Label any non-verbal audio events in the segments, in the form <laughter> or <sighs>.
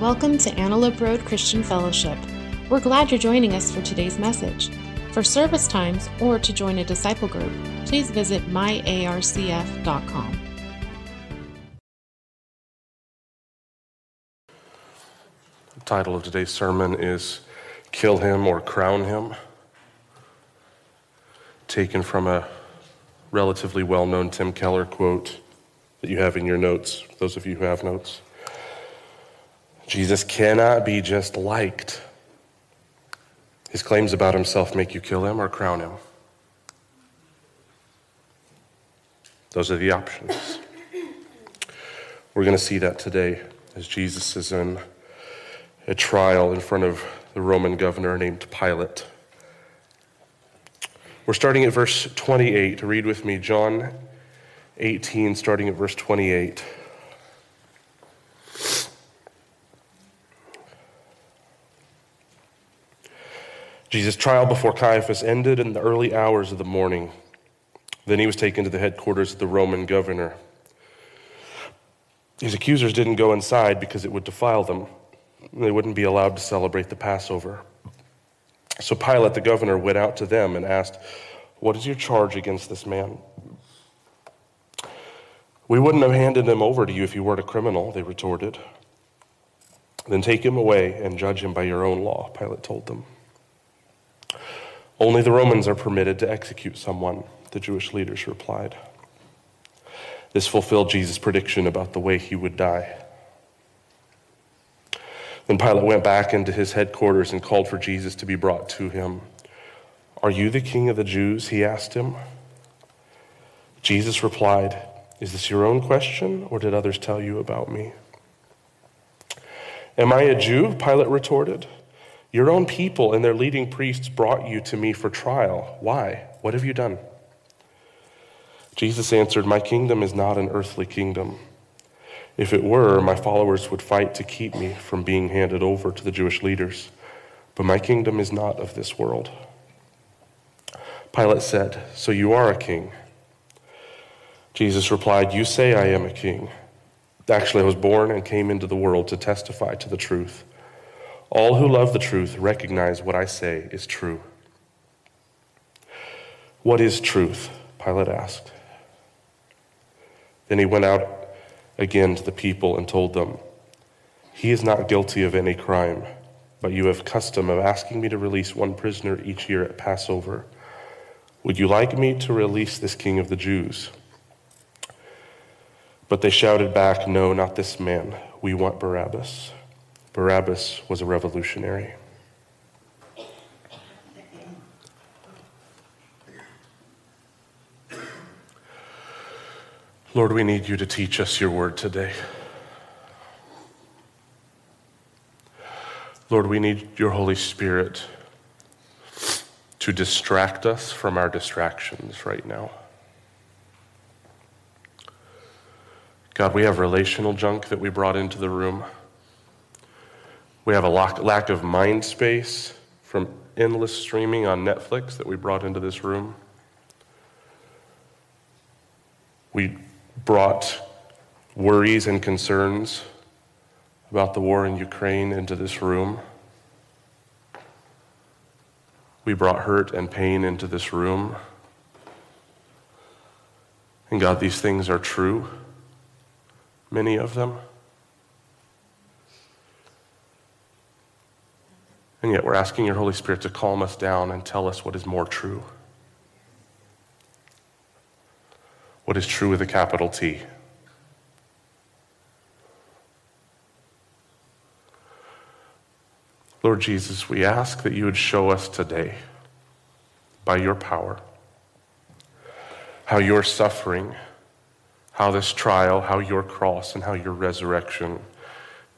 Welcome to Antelope Road Christian Fellowship. We're glad you're joining us for today's message. For service times or to join a disciple group, please visit myarcf.com. The title of today's sermon is Kill Him or Crown Him, taken from a relatively well known Tim Keller quote that you have in your notes, those of you who have notes. Jesus cannot be just liked. His claims about himself make you kill him or crown him. Those are the options. We're going to see that today as Jesus is in a trial in front of the Roman governor named Pilate. We're starting at verse 28. Read with me John 18, starting at verse 28. Jesus' trial before Caiaphas ended in the early hours of the morning. Then he was taken to the headquarters of the Roman governor. His accusers didn't go inside because it would defile them. They wouldn't be allowed to celebrate the Passover. So Pilate, the governor, went out to them and asked, What is your charge against this man? We wouldn't have handed him over to you if he weren't a criminal, they retorted. Then take him away and judge him by your own law, Pilate told them. Only the Romans are permitted to execute someone, the Jewish leaders replied. This fulfilled Jesus' prediction about the way he would die. Then Pilate went back into his headquarters and called for Jesus to be brought to him. Are you the king of the Jews? He asked him. Jesus replied, Is this your own question, or did others tell you about me? Am I a Jew? Pilate retorted. Your own people and their leading priests brought you to me for trial. Why? What have you done? Jesus answered, My kingdom is not an earthly kingdom. If it were, my followers would fight to keep me from being handed over to the Jewish leaders. But my kingdom is not of this world. Pilate said, So you are a king? Jesus replied, You say I am a king. Actually, I was born and came into the world to testify to the truth. All who love the truth recognize what I say is true. What is truth? Pilate asked. Then he went out again to the people and told them, He is not guilty of any crime, but you have custom of asking me to release one prisoner each year at Passover. Would you like me to release this king of the Jews? But they shouted back, No, not this man. We want Barabbas. Barabbas was a revolutionary. Lord, we need you to teach us your word today. Lord, we need your Holy Spirit to distract us from our distractions right now. God, we have relational junk that we brought into the room. We have a lack of mind space from endless streaming on Netflix that we brought into this room. We brought worries and concerns about the war in Ukraine into this room. We brought hurt and pain into this room. And God, these things are true, many of them. And yet we're asking your Holy Spirit to calm us down and tell us what is more true. What is true with a capital T. Lord Jesus, we ask that you would show us today, by your power, how your suffering, how this trial, how your cross, and how your resurrection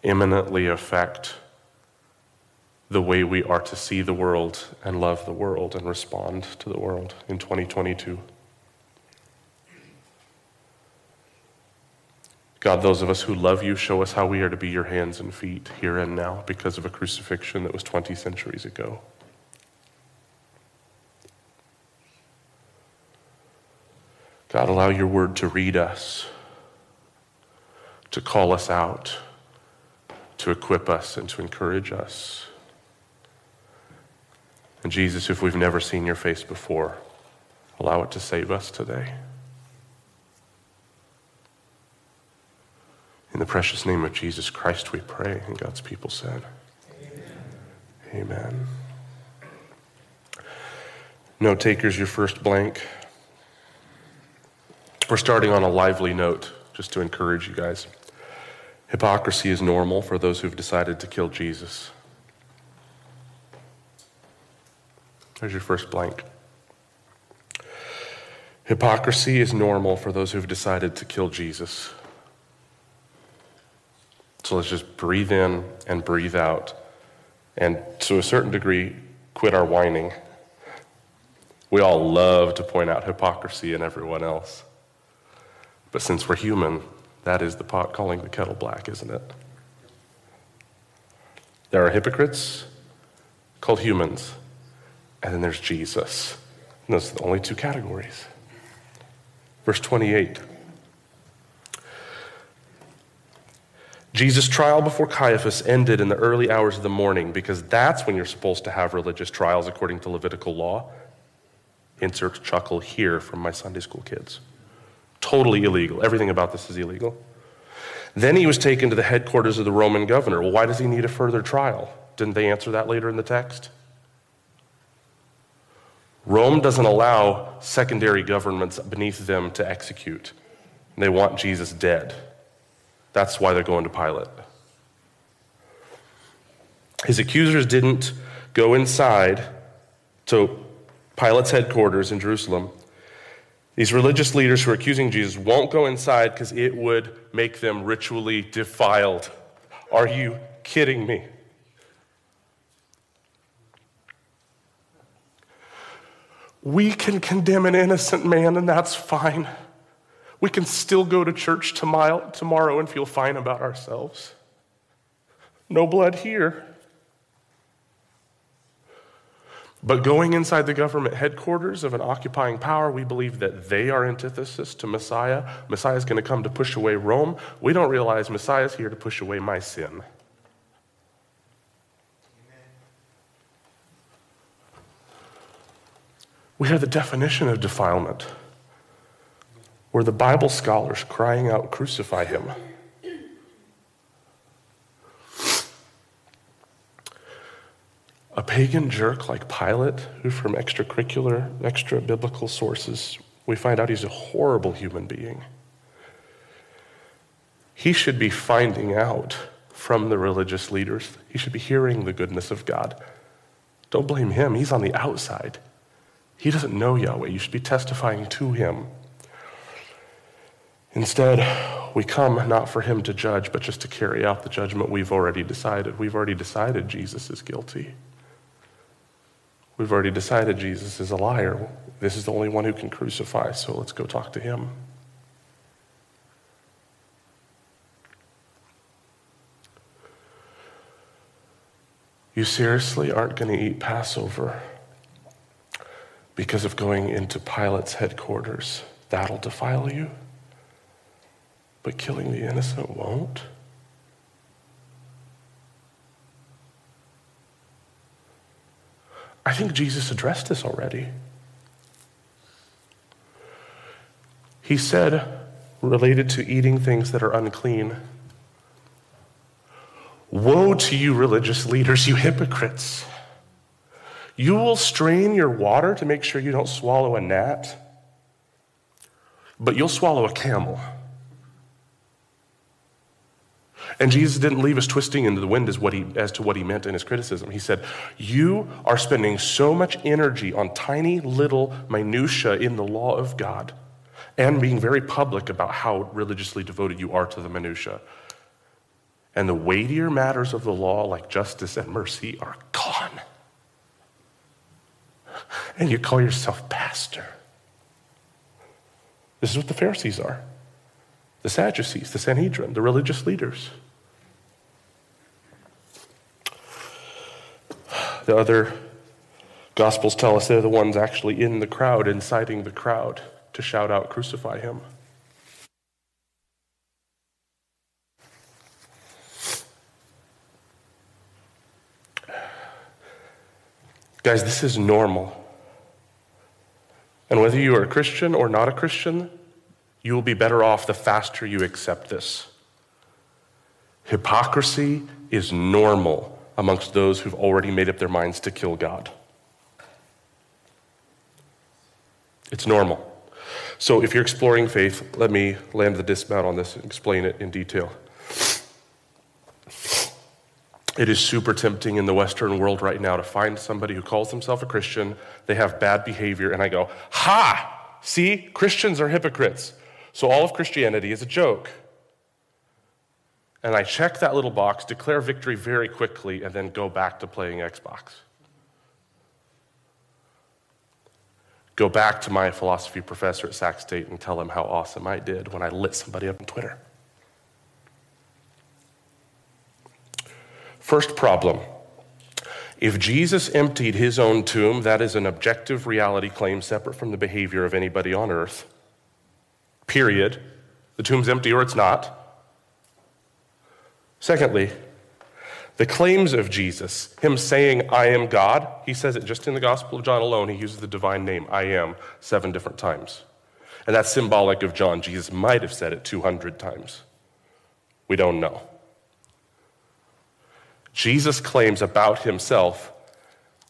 imminently affect the way we are to see the world and love the world and respond to the world in 2022. God, those of us who love you, show us how we are to be your hands and feet here and now because of a crucifixion that was 20 centuries ago. God, allow your word to read us, to call us out to equip us and to encourage us. And Jesus, if we've never seen your face before, allow it to save us today. In the precious name of Jesus Christ, we pray. And God's people said, Amen. Amen. Note takers, your first blank. We're starting on a lively note, just to encourage you guys. Hypocrisy is normal for those who've decided to kill Jesus. There's your first blank. Hypocrisy is normal for those who've decided to kill Jesus. So let's just breathe in and breathe out. And to a certain degree, quit our whining. We all love to point out hypocrisy in everyone else. But since we're human, that is the pot calling the kettle black, isn't it? There are hypocrites called humans, and then there's Jesus. And those are the only two categories. Verse 28. Jesus' trial before Caiaphas ended in the early hours of the morning because that's when you're supposed to have religious trials according to Levitical law. Insert chuckle here from my Sunday school kids. Totally illegal. Everything about this is illegal. Then he was taken to the headquarters of the Roman governor. Well, why does he need a further trial? Didn't they answer that later in the text? Rome doesn't allow secondary governments beneath them to execute. They want Jesus dead. That's why they're going to Pilate. His accusers didn't go inside to Pilate's headquarters in Jerusalem. These religious leaders who are accusing Jesus won't go inside because it would make them ritually defiled. Are you kidding me? We can condemn an innocent man, and that's fine. We can still go to church tomorrow and feel fine about ourselves. No blood here. But going inside the government headquarters of an occupying power, we believe that they are antithesis to Messiah. Messiah is going to come to push away Rome. We don't realize Messiah is here to push away my sin. We have the definition of defilement. Were the Bible scholars crying out, Crucify him. A pagan jerk like Pilate, who from extracurricular, extra biblical sources, we find out he's a horrible human being. He should be finding out from the religious leaders. He should be hearing the goodness of God. Don't blame him, he's on the outside. He doesn't know Yahweh. You should be testifying to him. Instead, we come not for him to judge, but just to carry out the judgment we've already decided. We've already decided Jesus is guilty. We've already decided Jesus is a liar. This is the only one who can crucify, so let's go talk to him. You seriously aren't going to eat Passover because of going into Pilate's headquarters. That'll defile you. But killing the innocent won't. I think Jesus addressed this already. He said, related to eating things that are unclean, Woe to you, religious leaders, you hypocrites! You will strain your water to make sure you don't swallow a gnat, but you'll swallow a camel. And Jesus didn't leave us twisting into the wind as, what he, as to what he meant in his criticism. He said, You are spending so much energy on tiny little minutiae in the law of God and being very public about how religiously devoted you are to the minutiae. And the weightier matters of the law, like justice and mercy, are gone and you call yourself pastor. This is what the Pharisees are the Sadducees, the Sanhedrin, the religious leaders. The other Gospels tell us they're the ones actually in the crowd, inciting the crowd to shout out, Crucify him. Guys, this is normal. And whether you are a Christian or not a Christian, you will be better off the faster you accept this. Hypocrisy is normal amongst those who've already made up their minds to kill God. It's normal. So if you're exploring faith, let me land the dismount on this and explain it in detail. It is super tempting in the Western world right now to find somebody who calls themselves a Christian, they have bad behavior, and I go, Ha! See, Christians are hypocrites. So all of Christianity is a joke. And I check that little box, declare victory very quickly, and then go back to playing Xbox. Go back to my philosophy professor at Sac State and tell him how awesome I did when I lit somebody up on Twitter. First problem if Jesus emptied his own tomb, that is an objective reality claim separate from the behavior of anybody on earth. Period. The tomb's empty or it's not. Secondly, the claims of Jesus, him saying, I am God, he says it just in the Gospel of John alone. He uses the divine name, I am, seven different times. And that's symbolic of John. Jesus might have said it 200 times. We don't know. Jesus' claims about himself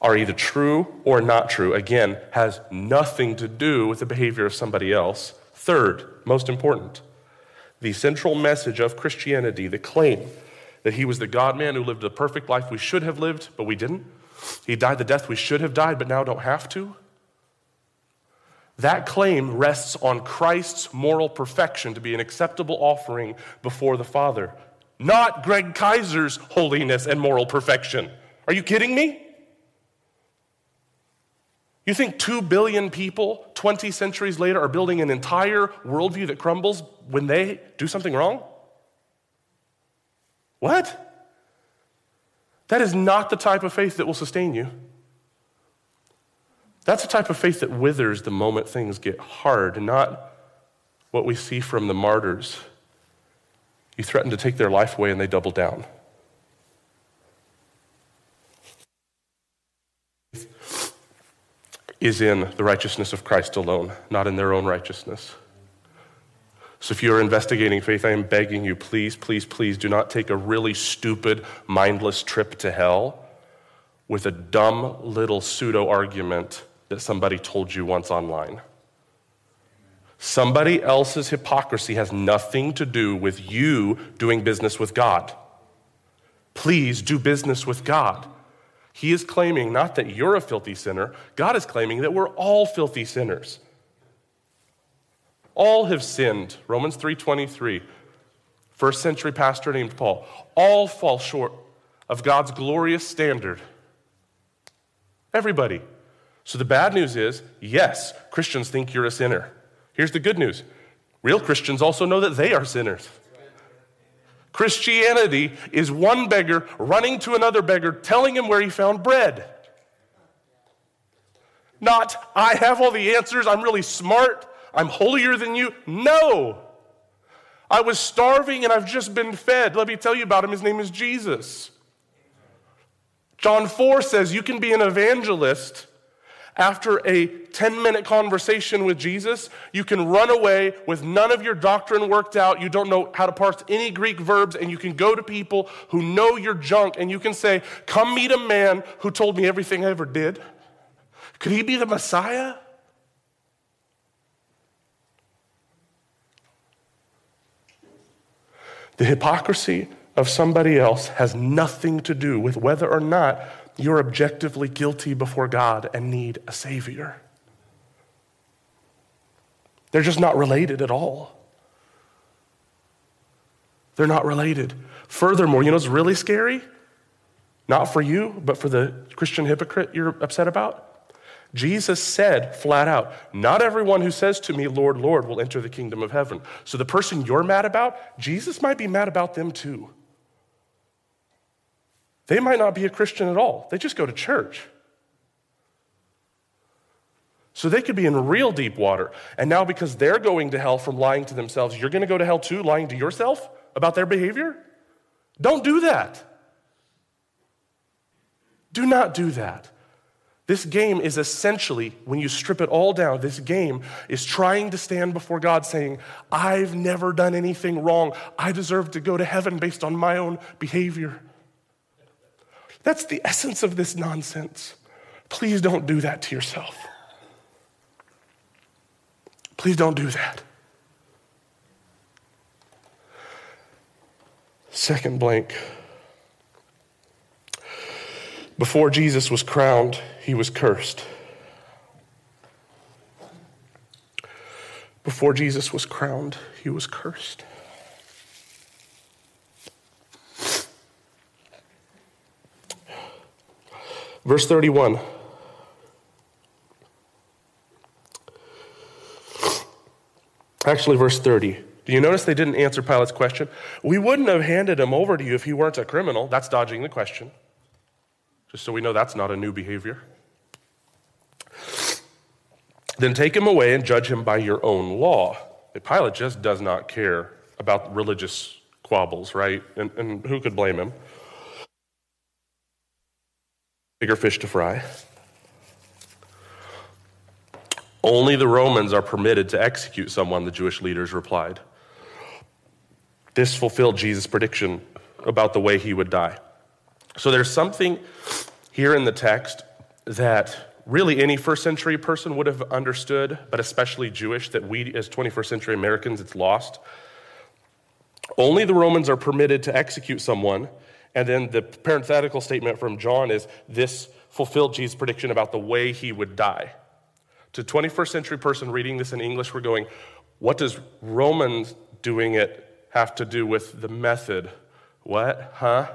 are either true or not true. Again, has nothing to do with the behavior of somebody else. Third, most important, the central message of Christianity, the claim that he was the God man who lived the perfect life we should have lived, but we didn't. He died the death we should have died, but now don't have to. That claim rests on Christ's moral perfection to be an acceptable offering before the Father, not Greg Kaiser's holiness and moral perfection. Are you kidding me? You think two billion people 20 centuries later are building an entire worldview that crumbles when they do something wrong? What? That is not the type of faith that will sustain you. That's the type of faith that withers the moment things get hard, not what we see from the martyrs. You threaten to take their life away and they double down. Is in the righteousness of Christ alone, not in their own righteousness. So if you're investigating faith, I am begging you, please, please, please do not take a really stupid, mindless trip to hell with a dumb little pseudo argument that somebody told you once online. Somebody else's hypocrisy has nothing to do with you doing business with God. Please do business with God. He is claiming not that you're a filthy sinner, God is claiming that we're all filthy sinners. All have sinned. Romans 3:23. First century pastor named Paul. All fall short of God's glorious standard. Everybody. So the bad news is, yes, Christians think you're a sinner. Here's the good news. Real Christians also know that they are sinners. Christianity is one beggar running to another beggar, telling him where he found bread. Not, I have all the answers, I'm really smart, I'm holier than you. No. I was starving and I've just been fed. Let me tell you about him. His name is Jesus. John 4 says you can be an evangelist after a 10 minute conversation with Jesus. You can run away with none of your doctrine worked out. You don't know how to parse any Greek verbs, and you can go to people who know your junk and you can say, Come meet a man who told me everything I ever did. Could he be the Messiah? The hypocrisy of somebody else has nothing to do with whether or not you're objectively guilty before God and need a Savior. They're just not related at all. They're not related. Furthermore, you know what's really scary? Not for you, but for the Christian hypocrite you're upset about? Jesus said flat out, Not everyone who says to me, Lord, Lord, will enter the kingdom of heaven. So the person you're mad about, Jesus might be mad about them too. They might not be a Christian at all, they just go to church. So they could be in real deep water. And now, because they're going to hell from lying to themselves, you're going to go to hell too, lying to yourself about their behavior? Don't do that. Do not do that. This game is essentially, when you strip it all down, this game is trying to stand before God saying, I've never done anything wrong. I deserve to go to heaven based on my own behavior. That's the essence of this nonsense. Please don't do that to yourself. Please don't do that. Second blank. Before Jesus was crowned, he was cursed. Before Jesus was crowned, he was cursed. Verse 31. Actually, verse 30. Do you notice they didn't answer Pilate's question? We wouldn't have handed him over to you if he weren't a criminal. That's dodging the question. Just so we know that's not a new behavior. Then take him away and judge him by your own law. Pilate just does not care about religious quabbles, right? And, and who could blame him? Bigger fish to fry. Only the Romans are permitted to execute someone, the Jewish leaders replied. This fulfilled Jesus' prediction about the way he would die. So there's something here in the text that really any first century person would have understood, but especially Jewish, that we as 21st century Americans, it's lost. Only the Romans are permitted to execute someone. And then the parenthetical statement from John is this fulfilled Jesus' prediction about the way he would die. To 21st century person reading this in English, we're going, what does Romans doing it have to do with the method? What? Huh?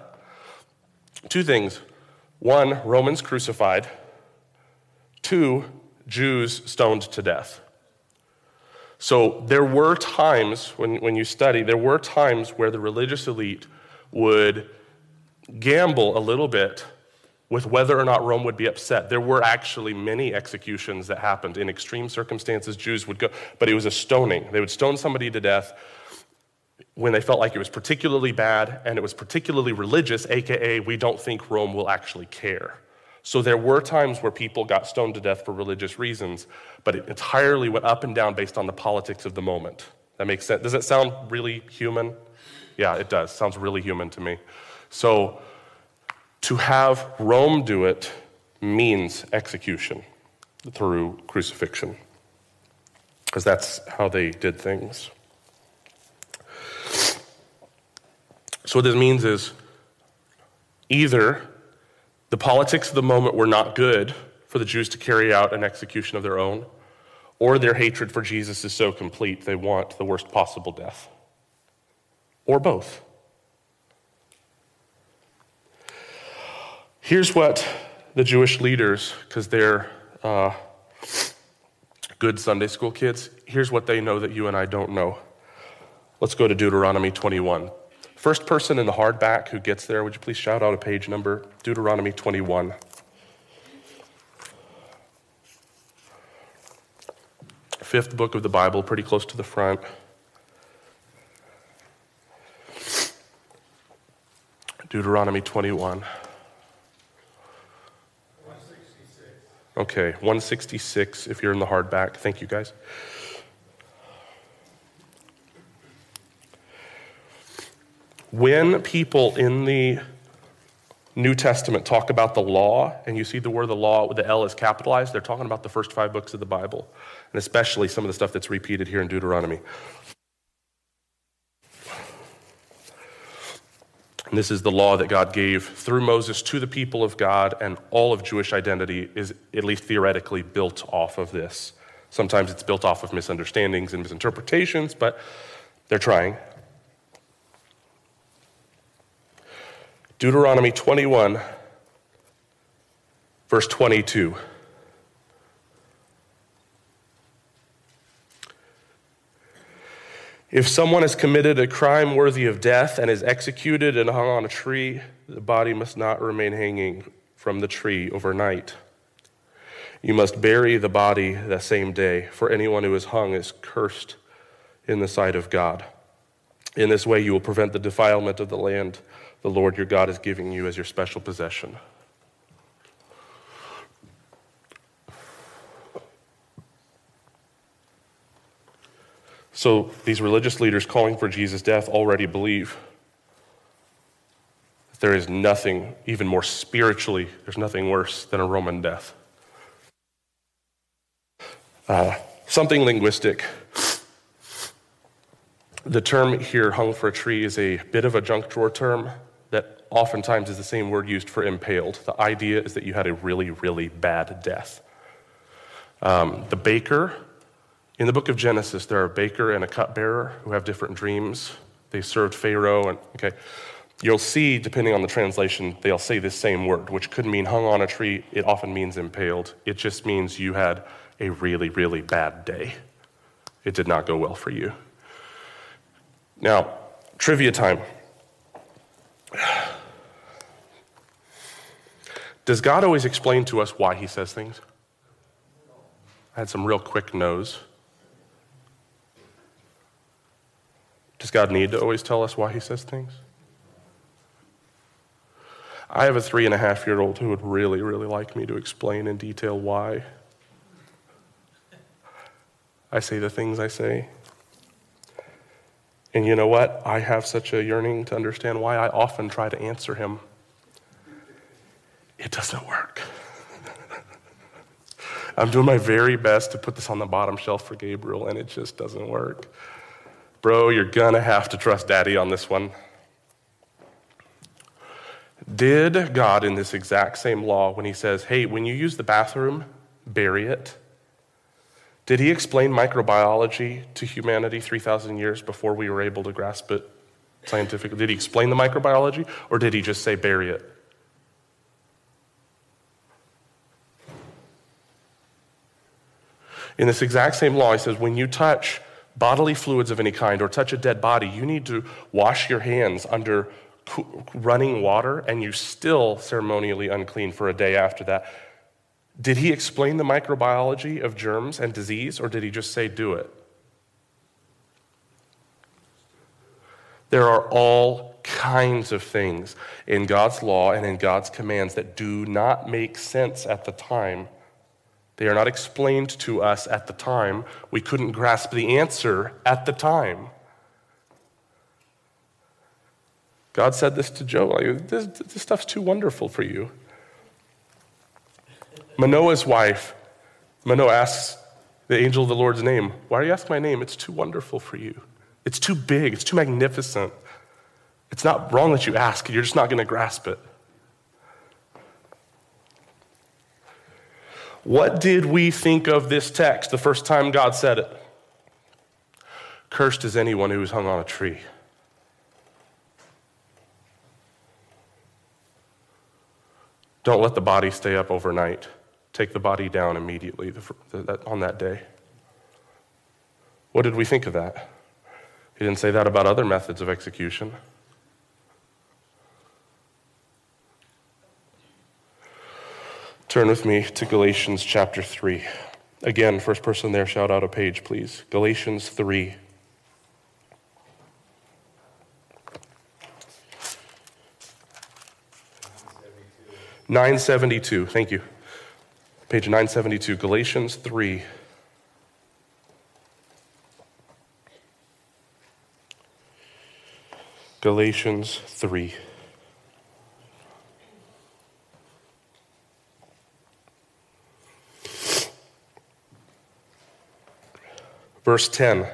Two things. One, Romans crucified. Two, Jews stoned to death. So there were times, when, when you study, there were times where the religious elite would gamble a little bit with whether or not Rome would be upset. There were actually many executions that happened. In extreme circumstances, Jews would go, but it was a stoning. They would stone somebody to death when they felt like it was particularly bad and it was particularly religious, aka, we don't think Rome will actually care. So there were times where people got stoned to death for religious reasons, but it entirely went up and down based on the politics of the moment. That makes sense. Does that sound really human? Yeah, it does. Sounds really human to me. So to have Rome do it means execution through crucifixion, because that's how they did things. So, what this means is either the politics of the moment were not good for the Jews to carry out an execution of their own, or their hatred for Jesus is so complete they want the worst possible death, or both. Here's what the Jewish leaders, because they're uh, good Sunday school kids, here's what they know that you and I don't know. Let's go to Deuteronomy 21. First person in the hardback who gets there, would you please shout out a page number? Deuteronomy 21. Fifth book of the Bible, pretty close to the front. Deuteronomy 21. 166. Okay, 166 if you're in the hardback. Thank you, guys. When people in the New Testament talk about the law, and you see the word the law, with the L is capitalized, they're talking about the first five books of the Bible, and especially some of the stuff that's repeated here in Deuteronomy. And this is the law that God gave through Moses to the people of God, and all of Jewish identity is, at least theoretically, built off of this. Sometimes it's built off of misunderstandings and misinterpretations, but they're trying. Deuteronomy 21, verse 22. If someone has committed a crime worthy of death and is executed and hung on a tree, the body must not remain hanging from the tree overnight. You must bury the body that same day, for anyone who is hung is cursed in the sight of God. In this way, you will prevent the defilement of the land the Lord your God is giving you as your special possession. So these religious leaders calling for Jesus' death already believe that there is nothing, even more spiritually, there's nothing worse than a Roman death. Uh, something linguistic. The term here, hung for a tree, is a bit of a junk drawer term that oftentimes is the same word used for impaled. The idea is that you had a really, really bad death. Um, the baker, in the book of Genesis, there are a baker and a cupbearer who have different dreams. They served Pharaoh, and okay. You'll see, depending on the translation, they'll say this same word, which could mean hung on a tree. It often means impaled. It just means you had a really, really bad day. It did not go well for you. Now, trivia time. Does God always explain to us why he says things? I had some real quick no's. Does God need to always tell us why he says things? I have a three and a half year old who would really, really like me to explain in detail why I say the things I say. And you know what? I have such a yearning to understand why I often try to answer him. It doesn't work. <laughs> I'm doing my very best to put this on the bottom shelf for Gabriel, and it just doesn't work. Bro, you're gonna have to trust daddy on this one. Did God, in this exact same law, when he says, hey, when you use the bathroom, bury it, did he explain microbiology to humanity 3,000 years before we were able to grasp it scientifically? Did he explain the microbiology, or did he just say bury it? In this exact same law, he says when you touch bodily fluids of any kind or touch a dead body, you need to wash your hands under running water, and you still ceremonially unclean for a day after that. Did he explain the microbiology of germs and disease, or did he just say, do it? There are all kinds of things in God's law and in God's commands that do not make sense at the time they are not explained to us at the time. We couldn't grasp the answer at the time. God said this to Job like, this, this stuff's too wonderful for you. Manoah's wife, Manoah asks the angel of the Lord's name, Why are you asking my name? It's too wonderful for you. It's too big, it's too magnificent. It's not wrong that you ask, you're just not going to grasp it. What did we think of this text the first time God said it? Cursed is anyone who is hung on a tree. Don't let the body stay up overnight. Take the body down immediately on that day. What did we think of that? He didn't say that about other methods of execution. Turn with me to Galatians chapter 3. Again, first person there, shout out a page, please. Galatians 3. Nine seventy two. Thank you. Page nine seventy two. Galatians three. Galatians three. Verse 10.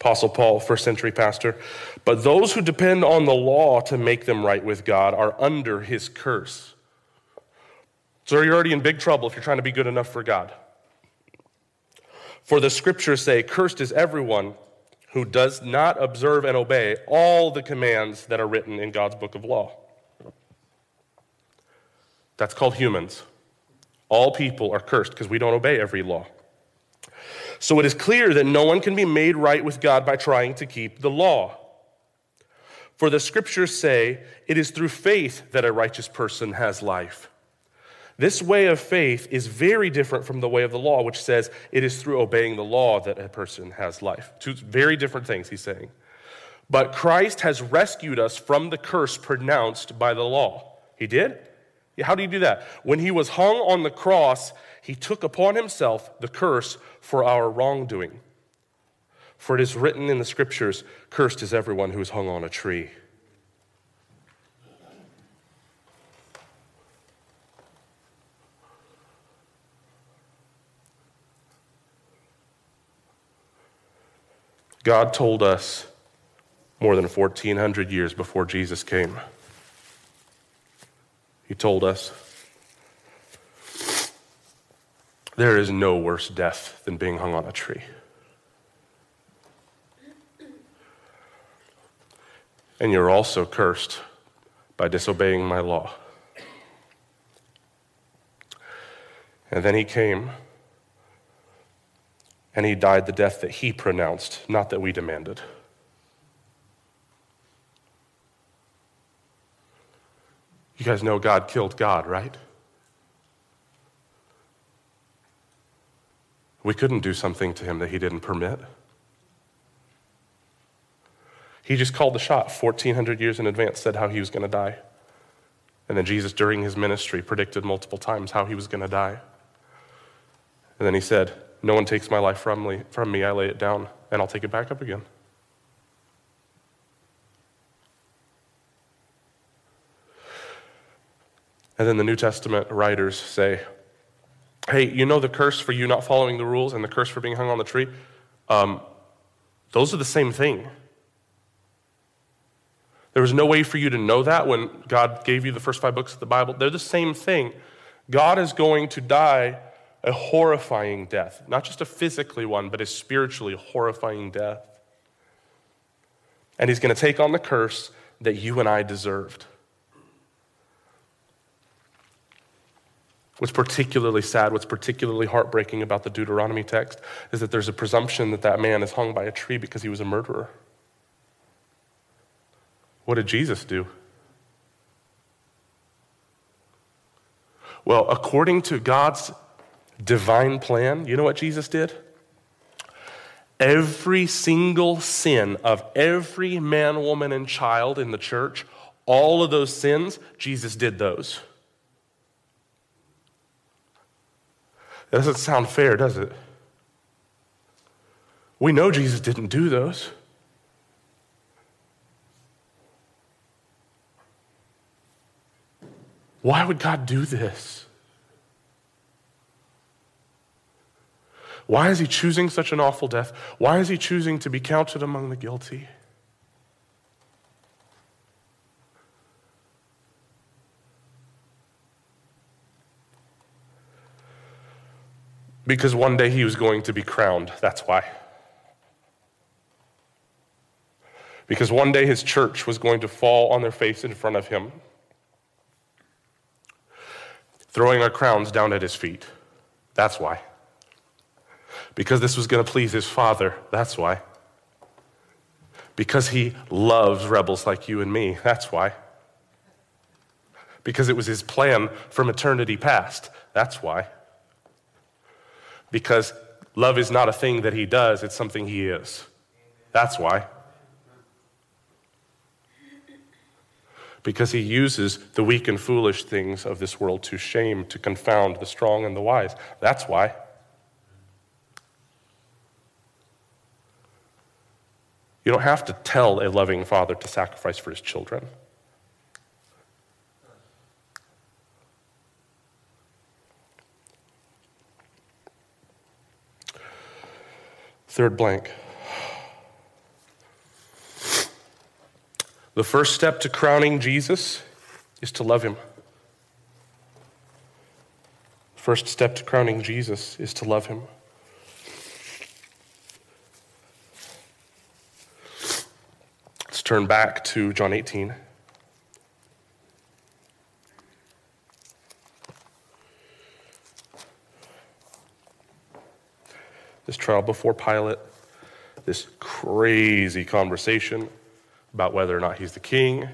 Apostle Paul, first century pastor. But those who depend on the law to make them right with God are under his curse. So you're already in big trouble if you're trying to be good enough for God. For the scriptures say, Cursed is everyone who does not observe and obey all the commands that are written in God's book of law. That's called humans. All people are cursed because we don't obey every law. So it is clear that no one can be made right with God by trying to keep the law. For the scriptures say, it is through faith that a righteous person has life. This way of faith is very different from the way of the law, which says it is through obeying the law that a person has life. Two very different things, he's saying. But Christ has rescued us from the curse pronounced by the law. He did? How do you do that? When he was hung on the cross, he took upon himself the curse for our wrongdoing. For it is written in the scriptures, Cursed is everyone who is hung on a tree. God told us more than 1,400 years before Jesus came. He told us there is no worse death than being hung on a tree. And you're also cursed by disobeying my law. And then he came and he died the death that he pronounced, not that we demanded. You guys know God killed God, right? We couldn't do something to him that he didn't permit. He just called the shot 1,400 years in advance, said how he was going to die. And then Jesus, during his ministry, predicted multiple times how he was going to die. And then he said, no one takes my life from me, from me. I lay it down, and I'll take it back up again. And then the New Testament writers say, hey, you know the curse for you not following the rules and the curse for being hung on the tree? Um, those are the same thing. There was no way for you to know that when God gave you the first five books of the Bible. They're the same thing. God is going to die a horrifying death, not just a physically one, but a spiritually horrifying death. And he's going to take on the curse that you and I deserved. What's particularly sad, what's particularly heartbreaking about the Deuteronomy text is that there's a presumption that that man is hung by a tree because he was a murderer. What did Jesus do? Well, according to God's divine plan, you know what Jesus did? Every single sin of every man, woman, and child in the church, all of those sins, Jesus did those. That doesn't sound fair, does it? We know Jesus didn't do those. Why would God do this? Why is he choosing such an awful death? Why is he choosing to be counted among the guilty? Because one day he was going to be crowned. That's why. Because one day his church was going to fall on their face in front of him, throwing our crowns down at his feet. That's why because this was going to please his father. That's why. Because he loves rebels like you and me. That's why. Because it was his plan from eternity past. That's why. Because love is not a thing that he does, it's something he is. That's why. Because he uses the weak and foolish things of this world to shame, to confound the strong and the wise. That's why. You don't have to tell a loving father to sacrifice for his children. Third blank. The first step to crowning Jesus is to love him. First step to crowning Jesus is to love him. Let's turn back to John 18. This trial before Pilate, this crazy conversation about whether or not he's the king,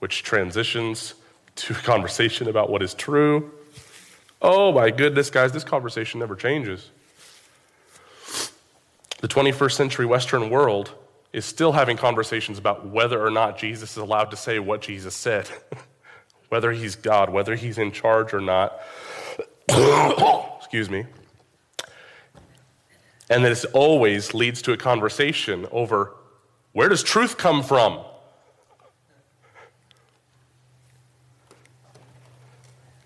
which transitions to a conversation about what is true. Oh my goodness, guys, this conversation never changes. The 21st century Western world is still having conversations about whether or not Jesus is allowed to say what Jesus said. <laughs> whether he's God, whether he's in charge or not. <coughs> Excuse me. And this always leads to a conversation over where does truth come from?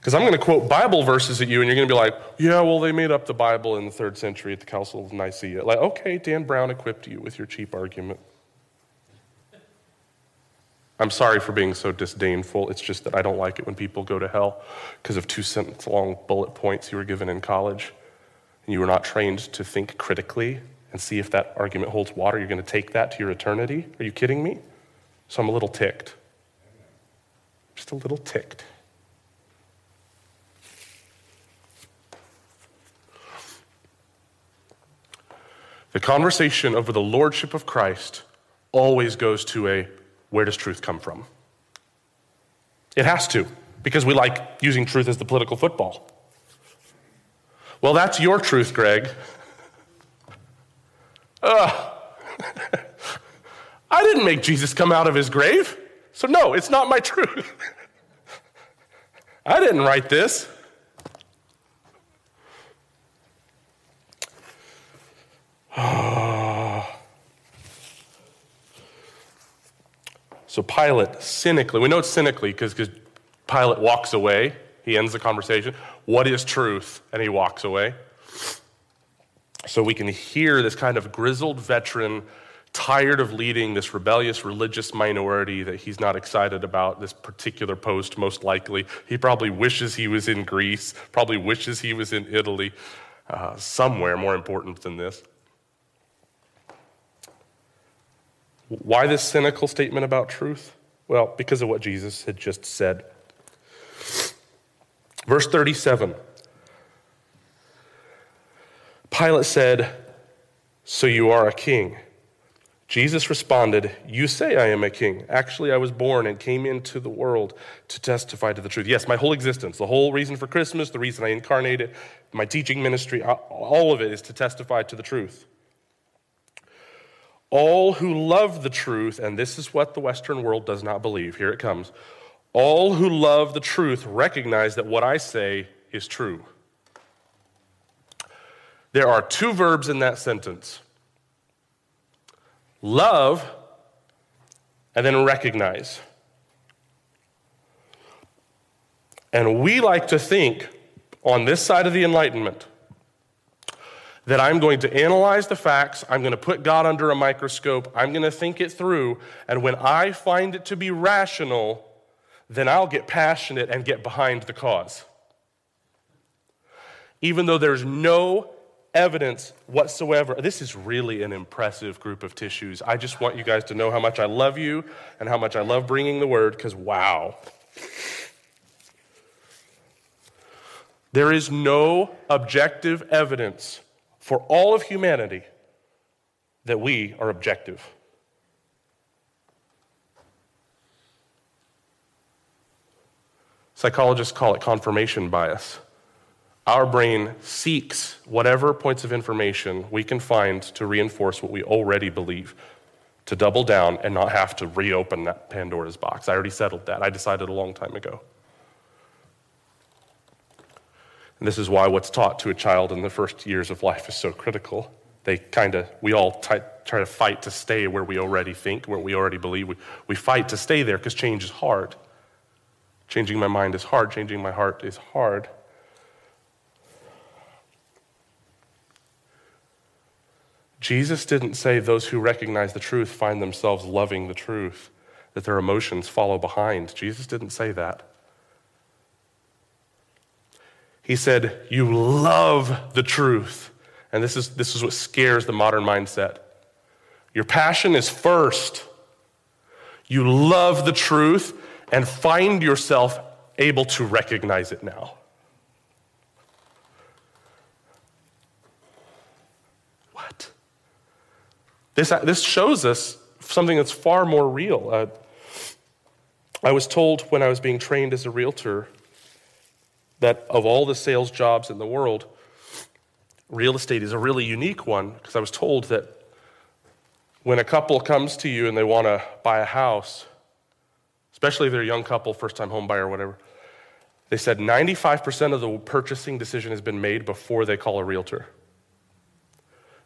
Because I'm going to quote Bible verses at you, and you're going to be like, yeah, well, they made up the Bible in the third century at the Council of Nicaea. Like, okay, Dan Brown equipped you with your cheap argument. I'm sorry for being so disdainful. It's just that I don't like it when people go to hell because of two sentence long bullet points you were given in college and you were not trained to think critically and see if that argument holds water. You're going to take that to your eternity? Are you kidding me? So I'm a little ticked. Just a little ticked. The conversation over the lordship of Christ always goes to a where does truth come from? It has to, because we like using truth as the political football. Well, that's your truth, Greg. Uh, I didn't make Jesus come out of his grave, so no, it's not my truth. I didn't write this. <sighs> So Pilate cynically, we know it's cynically because Pilate walks away. He ends the conversation. What is truth? And he walks away. So we can hear this kind of grizzled veteran, tired of leading this rebellious religious minority that he's not excited about this particular post, most likely. He probably wishes he was in Greece, probably wishes he was in Italy, uh, somewhere more important than this. Why this cynical statement about truth? Well, because of what Jesus had just said. Verse 37 Pilate said, So you are a king. Jesus responded, You say I am a king. Actually, I was born and came into the world to testify to the truth. Yes, my whole existence, the whole reason for Christmas, the reason I incarnated, my teaching ministry, all of it is to testify to the truth. All who love the truth, and this is what the Western world does not believe, here it comes. All who love the truth recognize that what I say is true. There are two verbs in that sentence love and then recognize. And we like to think on this side of the Enlightenment that I'm going to analyze the facts, I'm going to put God under a microscope, I'm going to think it through, and when I find it to be rational, then I'll get passionate and get behind the cause. Even though there's no evidence whatsoever. This is really an impressive group of tissues. I just want you guys to know how much I love you and how much I love bringing the word because wow. There is no objective evidence for all of humanity that we are objective. Psychologists call it confirmation bias. Our brain seeks whatever points of information we can find to reinforce what we already believe, to double down and not have to reopen that Pandora's box. I already settled that. I decided a long time ago. And this is why what's taught to a child in the first years of life is so critical. They kind of, we all t- try to fight to stay where we already think, where we already believe. We, we fight to stay there because change is hard. Changing my mind is hard, changing my heart is hard. Jesus didn't say those who recognize the truth find themselves loving the truth, that their emotions follow behind. Jesus didn't say that. He said, You love the truth. And this is, this is what scares the modern mindset. Your passion is first. You love the truth and find yourself able to recognize it now. What? This, this shows us something that's far more real. Uh, I was told when I was being trained as a realtor that of all the sales jobs in the world, real estate is a really unique one because I was told that when a couple comes to you and they want to buy a house, especially if they're a young couple, first time home buyer, whatever. They said 95% of the purchasing decision has been made before they call a realtor.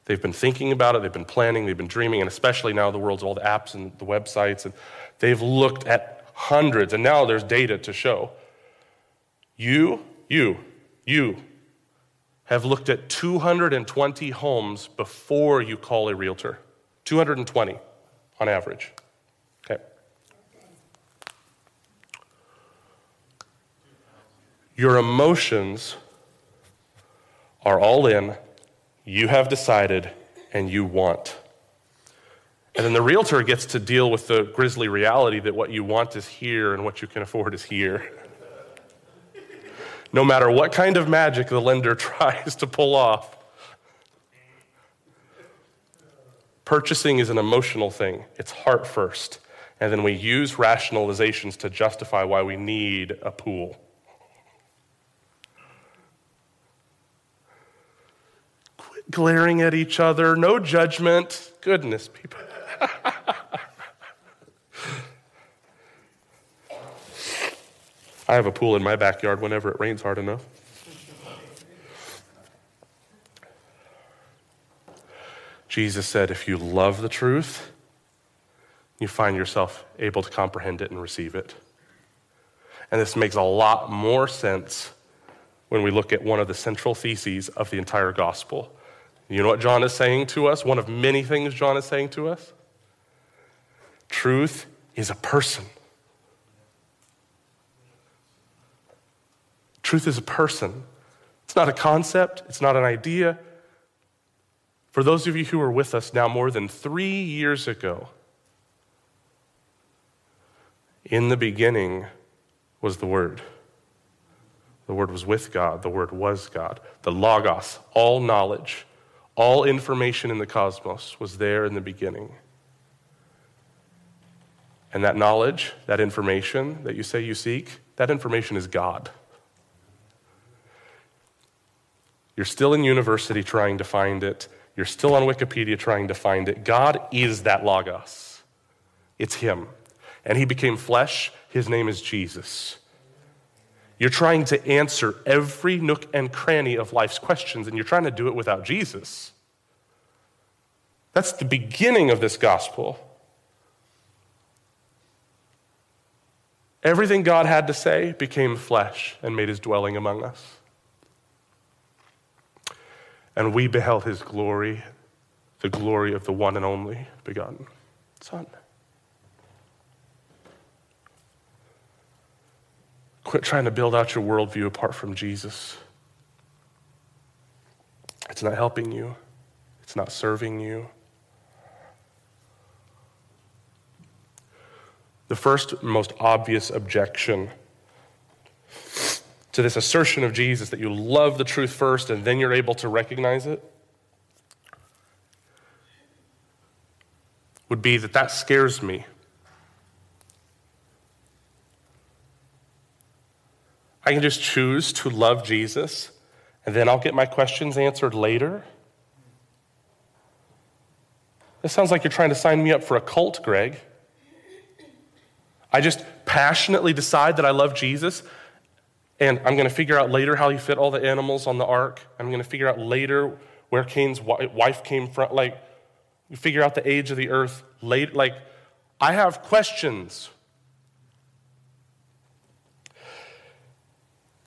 They've been thinking about it, they've been planning, they've been dreaming, and especially now the world's all the apps and the websites, and they've looked at hundreds, and now there's data to show. You, you, you have looked at 220 homes before you call a realtor. 220 on average. Okay. Your emotions are all in, you have decided, and you want. And then the realtor gets to deal with the grisly reality that what you want is here and what you can afford is here no matter what kind of magic the lender <laughs> tries to pull off. Purchasing is an emotional thing, it's heart first. And then we use rationalizations to justify why we need a pool. Glaring at each other, no judgment. Goodness, people. <laughs> I have a pool in my backyard whenever it rains hard enough. Jesus said, if you love the truth, you find yourself able to comprehend it and receive it. And this makes a lot more sense when we look at one of the central theses of the entire gospel. You know what John is saying to us? One of many things John is saying to us? Truth is a person. Truth is a person. It's not a concept, it's not an idea. For those of you who are with us now more than three years ago, in the beginning was the Word. The Word was with God, the Word was God. The Logos, all knowledge, all information in the cosmos was there in the beginning. And that knowledge, that information that you say you seek, that information is God. You're still in university trying to find it. You're still on Wikipedia trying to find it. God is that Logos. It's Him. And He became flesh. His name is Jesus. You're trying to answer every nook and cranny of life's questions, and you're trying to do it without Jesus. That's the beginning of this gospel. Everything God had to say became flesh and made his dwelling among us and we beheld his glory, the glory of the one and only begotten Son. Quit trying to build out your worldview apart from Jesus. It's not helping you, it's not serving you. The first, most obvious objection to this assertion of Jesus that you love the truth first and then you're able to recognize it would be that that scares me. I can just choose to love Jesus and then I'll get my questions answered later. This sounds like you're trying to sign me up for a cult, Greg. I just passionately decide that I love Jesus and I'm going to figure out later how he fit all the animals on the ark. I'm going to figure out later where Cain's wife came from. Like, you figure out the age of the earth late. Like, I have questions.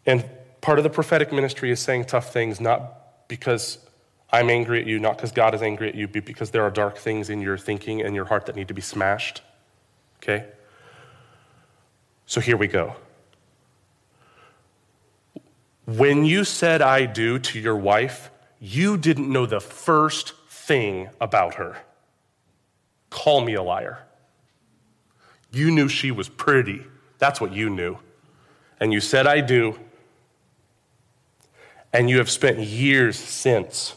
And part of the prophetic ministry is saying tough things, not because I'm angry at you, not because God is angry at you, but because there are dark things in your thinking and your heart that need to be smashed. Okay? So here we go. When you said I do to your wife, you didn't know the first thing about her. Call me a liar. You knew she was pretty. That's what you knew. And you said I do. And you have spent years since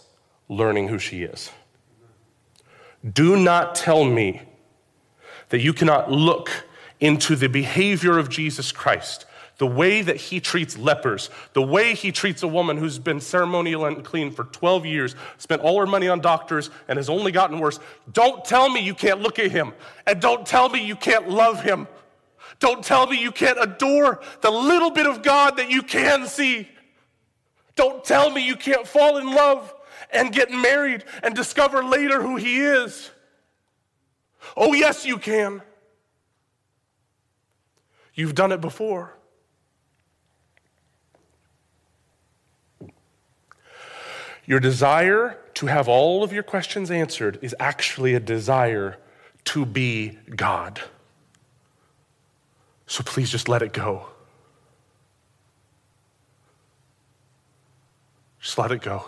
learning who she is. Do not tell me that you cannot look into the behavior of Jesus Christ the way that he treats lepers, the way he treats a woman who's been ceremonial and clean for 12 years, spent all her money on doctors, and has only gotten worse. Don't tell me you can't look at him, and don't tell me you can't love him. Don't tell me you can't adore the little bit of God that you can see. Don't tell me you can't fall in love and get married and discover later who He is. Oh, yes, you can. You've done it before. Your desire to have all of your questions answered is actually a desire to be God. So please just let it go. Just let it go.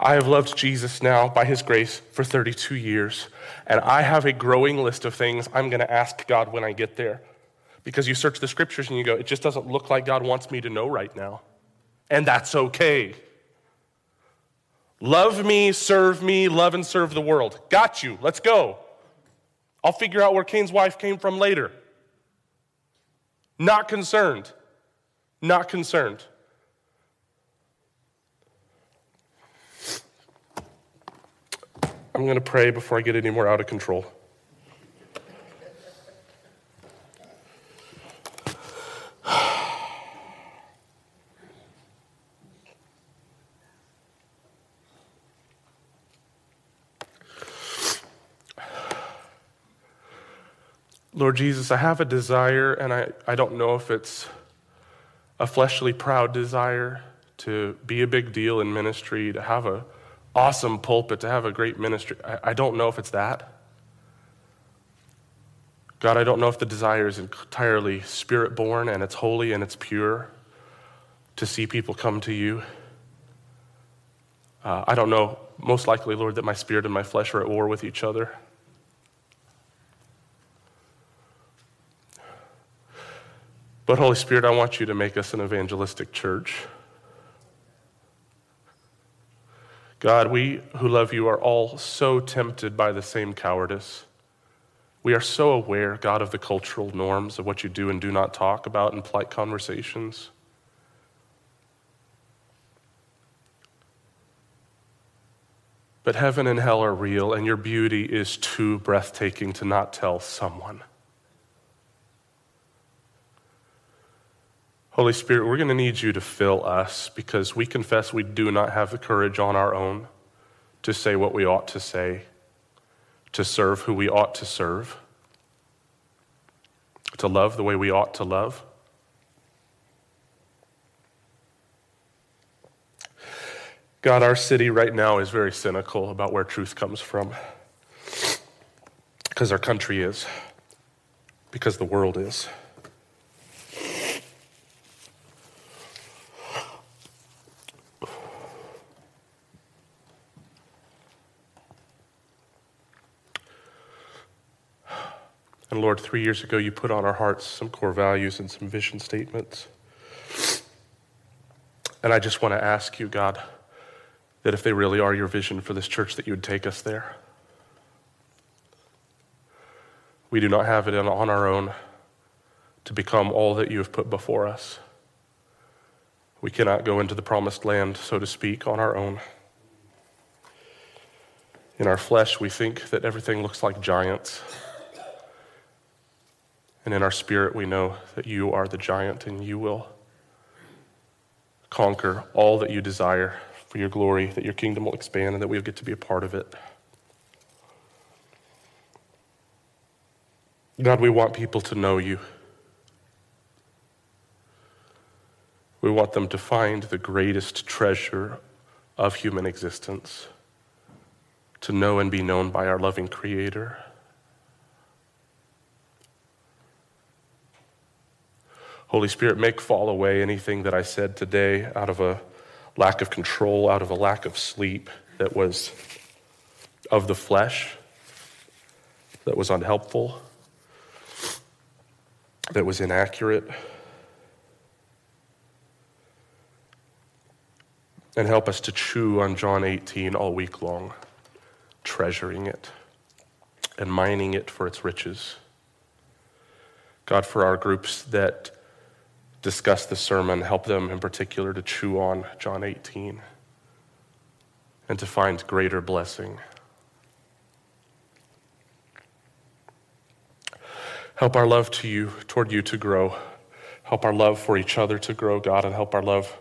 I have loved Jesus now by his grace for 32 years, and I have a growing list of things I'm going to ask God when I get there. Because you search the scriptures and you go, it just doesn't look like God wants me to know right now. And that's okay. Love me, serve me, love and serve the world. Got you. Let's go. I'll figure out where Cain's wife came from later. Not concerned. Not concerned. I'm going to pray before I get any more out of control. Lord Jesus, I have a desire, and I, I don't know if it's a fleshly, proud desire to be a big deal in ministry, to have a awesome pulpit, to have a great ministry. I, I don't know if it's that. God, I don't know if the desire is entirely spirit born and it's holy and it's pure to see people come to you. Uh, I don't know, most likely, Lord, that my spirit and my flesh are at war with each other. But, Holy Spirit, I want you to make us an evangelistic church. God, we who love you are all so tempted by the same cowardice. We are so aware, God, of the cultural norms of what you do and do not talk about in polite conversations. But heaven and hell are real, and your beauty is too breathtaking to not tell someone. Holy Spirit, we're going to need you to fill us because we confess we do not have the courage on our own to say what we ought to say, to serve who we ought to serve, to love the way we ought to love. God, our city right now is very cynical about where truth comes from. Because our country is, because the world is. Lord, three years ago, you put on our hearts some core values and some vision statements. And I just want to ask you, God, that if they really are your vision for this church, that you would take us there. We do not have it on our own to become all that you have put before us. We cannot go into the promised land, so to speak, on our own. In our flesh, we think that everything looks like giants. And in our spirit, we know that you are the giant and you will conquer all that you desire for your glory, that your kingdom will expand, and that we'll get to be a part of it. God, we want people to know you. We want them to find the greatest treasure of human existence, to know and be known by our loving Creator. Holy Spirit, make fall away anything that I said today out of a lack of control, out of a lack of sleep that was of the flesh, that was unhelpful, that was inaccurate. And help us to chew on John 18 all week long, treasuring it and mining it for its riches. God, for our groups that discuss the sermon, help them in particular to chew on John 18 and to find greater blessing. Help our love to you, toward you to grow. Help our love for each other to grow, God, and help our love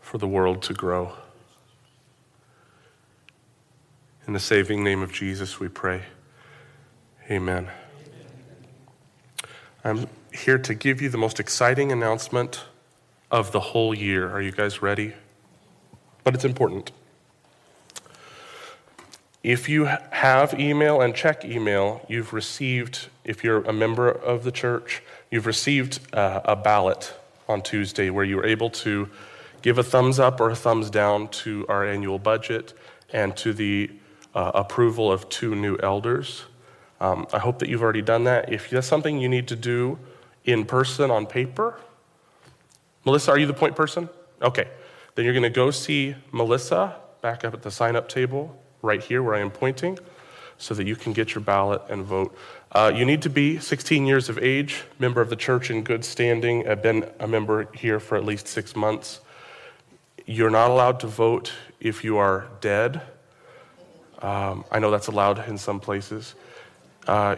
for the world to grow. In the saving name of Jesus, we pray. Amen. I'm here to give you the most exciting announcement of the whole year. Are you guys ready? But it's important. If you have email and check email, you've received, if you're a member of the church, you've received uh, a ballot on Tuesday where you were able to give a thumbs up or a thumbs down to our annual budget and to the uh, approval of two new elders. Um, I hope that you've already done that. If that's something you need to do in person on paper, Melissa, are you the point person? Okay. Then you're going to go see Melissa back up at the sign up table right here where I am pointing so that you can get your ballot and vote. Uh, you need to be 16 years of age, member of the church in good standing, have been a member here for at least six months. You're not allowed to vote if you are dead. Um, I know that's allowed in some places. Uh,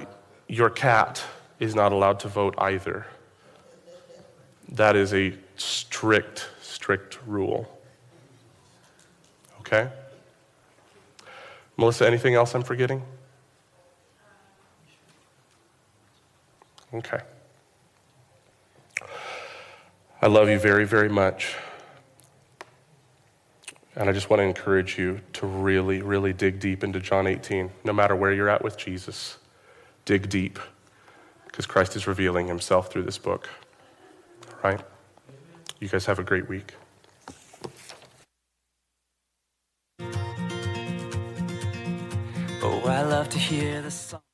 your cat is not allowed to vote either. That is a strict, strict rule. Okay? Melissa, anything else I'm forgetting? Okay. I love you very, very much. And I just want to encourage you to really, really dig deep into John 18, no matter where you're at with Jesus. Dig deep, because Christ is revealing himself through this book. All right? You guys have a great week. Oh, I love to hear the song.